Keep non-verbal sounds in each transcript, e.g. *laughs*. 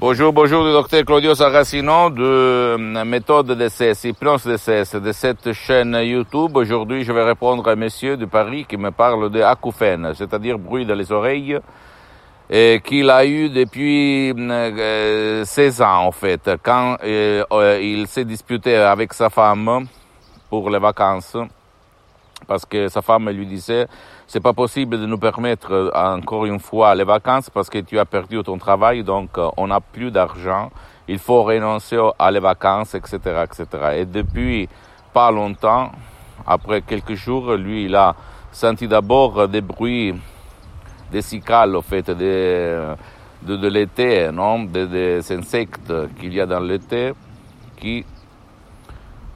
Bonjour, bonjour, le docteur Claudio Saracino de euh, méthode DCS, hypnose DCS, de cette chaîne YouTube. Aujourd'hui, je vais répondre à monsieur de Paris qui me parle de acouphène, c'est-à-dire bruit dans les oreilles, qu'il a eu depuis euh, 16 ans, en fait, quand euh, euh, il s'est disputé avec sa femme pour les vacances, parce que sa femme lui disait, c'est pas possible de nous permettre euh, encore une fois les vacances parce que tu as perdu ton travail, donc euh, on n'a plus d'argent, il faut renoncer à les vacances, etc., etc. Et depuis pas longtemps, après quelques jours, lui, il a senti d'abord des bruits, des cicales, en fait, de, de, de l'été, non, des, des insectes qu'il y a dans l'été, qui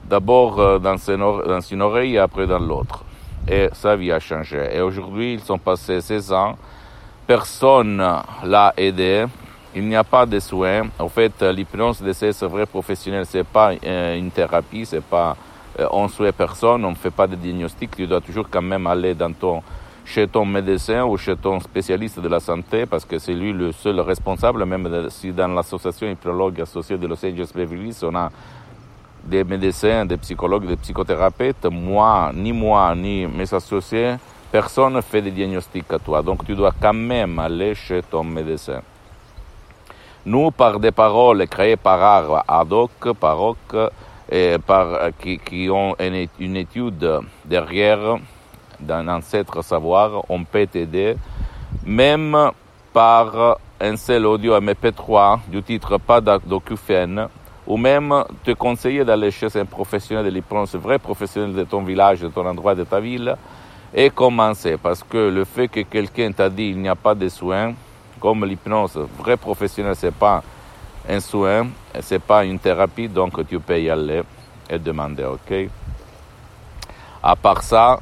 d'abord euh, dans, une oreille et après dans l'autre. Et sa vie a changé. Et aujourd'hui, ils sont passés 16 ans, personne l'a aidé, il n'y a pas de soins. En fait, l'hypnose de ces vrais professionnels, c'est pas euh, une thérapie, c'est pas euh, on soigne personne, on ne fait pas de diagnostic, tu dois toujours quand même aller dans ton chez ton médecin ou chez ton spécialiste de la santé, parce que c'est lui le seul responsable, même si dans l'association hypnologue associée de Los Angeles Beverly on a des médecins, des psychologues, des psychothérapeutes, moi, ni moi, ni mes associés, personne ne fait de diagnostic à toi. Donc tu dois quand même aller chez ton médecin. Nous, par des paroles créées par art ad hoc, par hoc, qui, ont une, étude derrière, d'un ancêtre savoir, on peut t'aider, même par un seul audio MP3 du titre Pas d'acouphène, ou même te conseiller d'aller chez un professionnel de l'hypnose, vrai professionnel de ton village, de ton endroit, de ta ville, et commencer. Parce que le fait que quelqu'un t'a dit il n'y a pas de soins, comme l'hypnose, vrai professionnel, c'est pas un soin, c'est pas une thérapie, donc tu peux y aller et demander, ok? À part ça,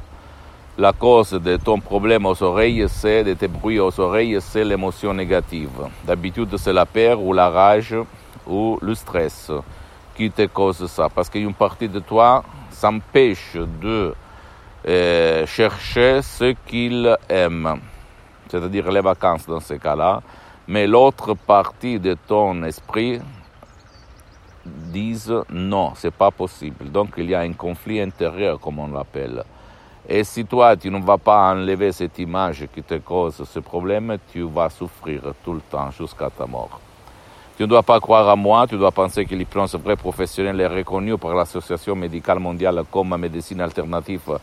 la cause de ton problème aux oreilles, c'est de tes bruits aux oreilles, c'est l'émotion négative. D'habitude, c'est la peur ou la rage ou le stress qui te cause ça. Parce qu'une partie de toi s'empêche de euh, chercher ce qu'il aime, c'est-à-dire les vacances dans ce cas-là, mais l'autre partie de ton esprit disent non, c'est pas possible. Donc il y a un conflit intérieur, comme on l'appelle. Et si toi, tu ne vas pas enlever cette image qui te cause ce problème, tu vas souffrir tout le temps jusqu'à ta mort. Tu ne dois pas croire à moi, tu dois penser que l'hypnose vrai professionnel est reconnue par l'Association médicale mondiale comme médecine alternative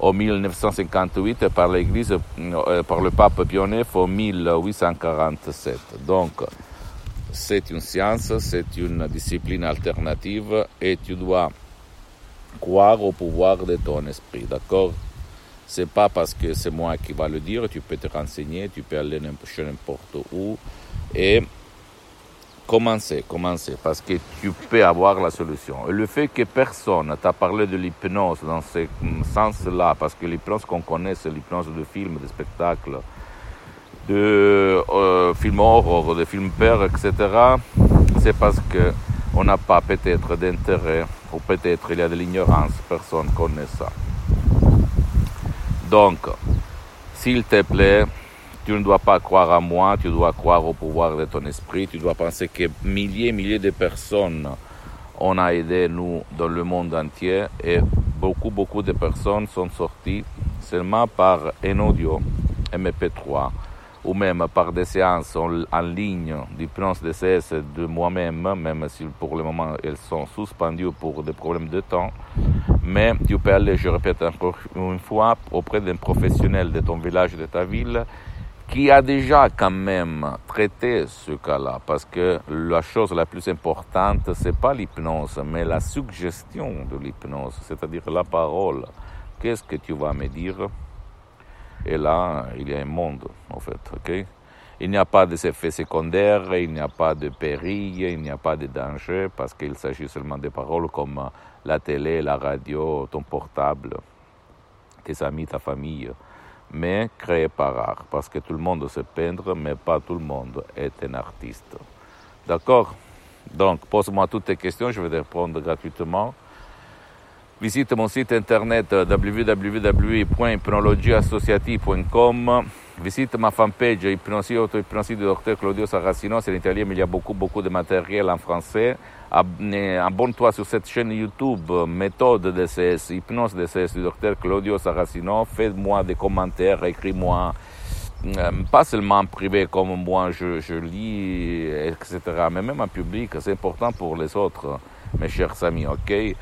en 1958 et par l'Église, euh, par le pape Pie en 1847. Donc, c'est une science, c'est une discipline alternative et tu dois croire au pouvoir de ton esprit, d'accord? C'est pas parce que c'est moi qui va le dire, tu peux te renseigner, tu peux aller chez n'importe où et commencer, commencer, parce que tu peux avoir la solution. Et le fait que personne t'a parlé de l'hypnose dans ce sens-là, parce que l'hypnose qu'on connaît, c'est l'hypnose de films, de spectacles, de euh, films horror, de films peur, etc., c'est parce que on n'a pas peut-être d'intérêt, ou peut-être il y a de l'ignorance, personne connaît ça. Donc, s'il te plaît, tu ne dois pas croire à moi, tu dois croire au pouvoir de ton esprit, tu dois penser que milliers et milliers de personnes ont aidé nous dans le monde entier et beaucoup, beaucoup de personnes sont sorties seulement par un audio MP3 ou même par des séances en, ligne d'hypnose DCS de moi-même, même si pour le moment elles sont suspendues pour des problèmes de temps. Mais tu peux aller, je répète encore une fois, auprès d'un professionnel de ton village, de ta ville, qui a déjà quand même traité ce cas-là, parce que la chose la plus importante, c'est pas l'hypnose, mais la suggestion de l'hypnose, c'est-à-dire la parole. Qu'est-ce que tu vas me dire? Et là, il y a un monde, en fait, ok? Il n'y a pas d'effets secondaires, il n'y a pas de péril, il n'y a pas de danger, parce qu'il s'agit seulement de paroles comme la télé, la radio, ton portable, tes amis, ta famille mais créé par art, parce que tout le monde sait peindre, mais pas tout le monde est un artiste. D'accord? Donc, pose-moi toutes tes questions, je vais te répondre gratuitement. Visite mon site internet www.hypnologieassociative.com visite ma fanpage Hypnosie Auto-Hypnosie du docteur Claudio Saracino, c'est en italien, mais il y a beaucoup, beaucoup de matériel en français. Abonne-toi sur cette chaîne YouTube, méthode DCS, hypnose DCS du docteur Claudio Saracino. Fais-moi des commentaires, écris-moi, euh, pas seulement en privé comme moi je, je lis, etc., mais même en public. C'est important pour les autres, mes chers amis, ok?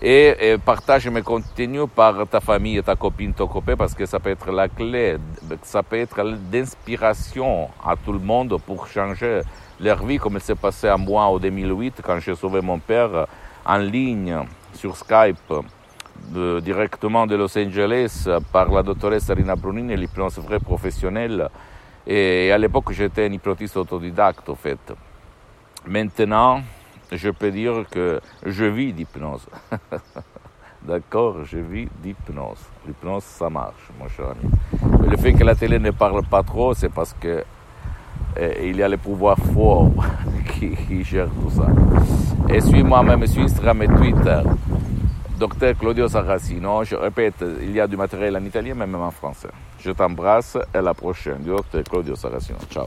et, partage mes contenus par ta famille, ta copine, ton copain, parce que ça peut être la clé, ça peut être d'inspiration à tout le monde pour changer leur vie, comme il s'est passé à moi en 2008 quand j'ai sauvé mon père en ligne sur Skype. directement de Los Angeles par la doctoresse Rina Brunini, l'hypnose vraie professionnelle. Et à l'époque, j'étais un hypnotiste autodidacte, en fait. Maintenant, je peux dire que je vis d'hypnose. *laughs* D'accord, je vis d'hypnose. L'hypnose, ça marche, mon cher ami. Le fait que la télé ne parle pas trop, c'est parce que eh, il y a le pouvoir fort *laughs* qui, qui gère tout ça. Et suis-moi même sur Instagram et Twitter. Docteur Claudio Saracino, je répète, il y a du matériel en italien, mais même en français. Je t'embrasse et à la prochaine. Docteur Claudio Saracino. Ciao.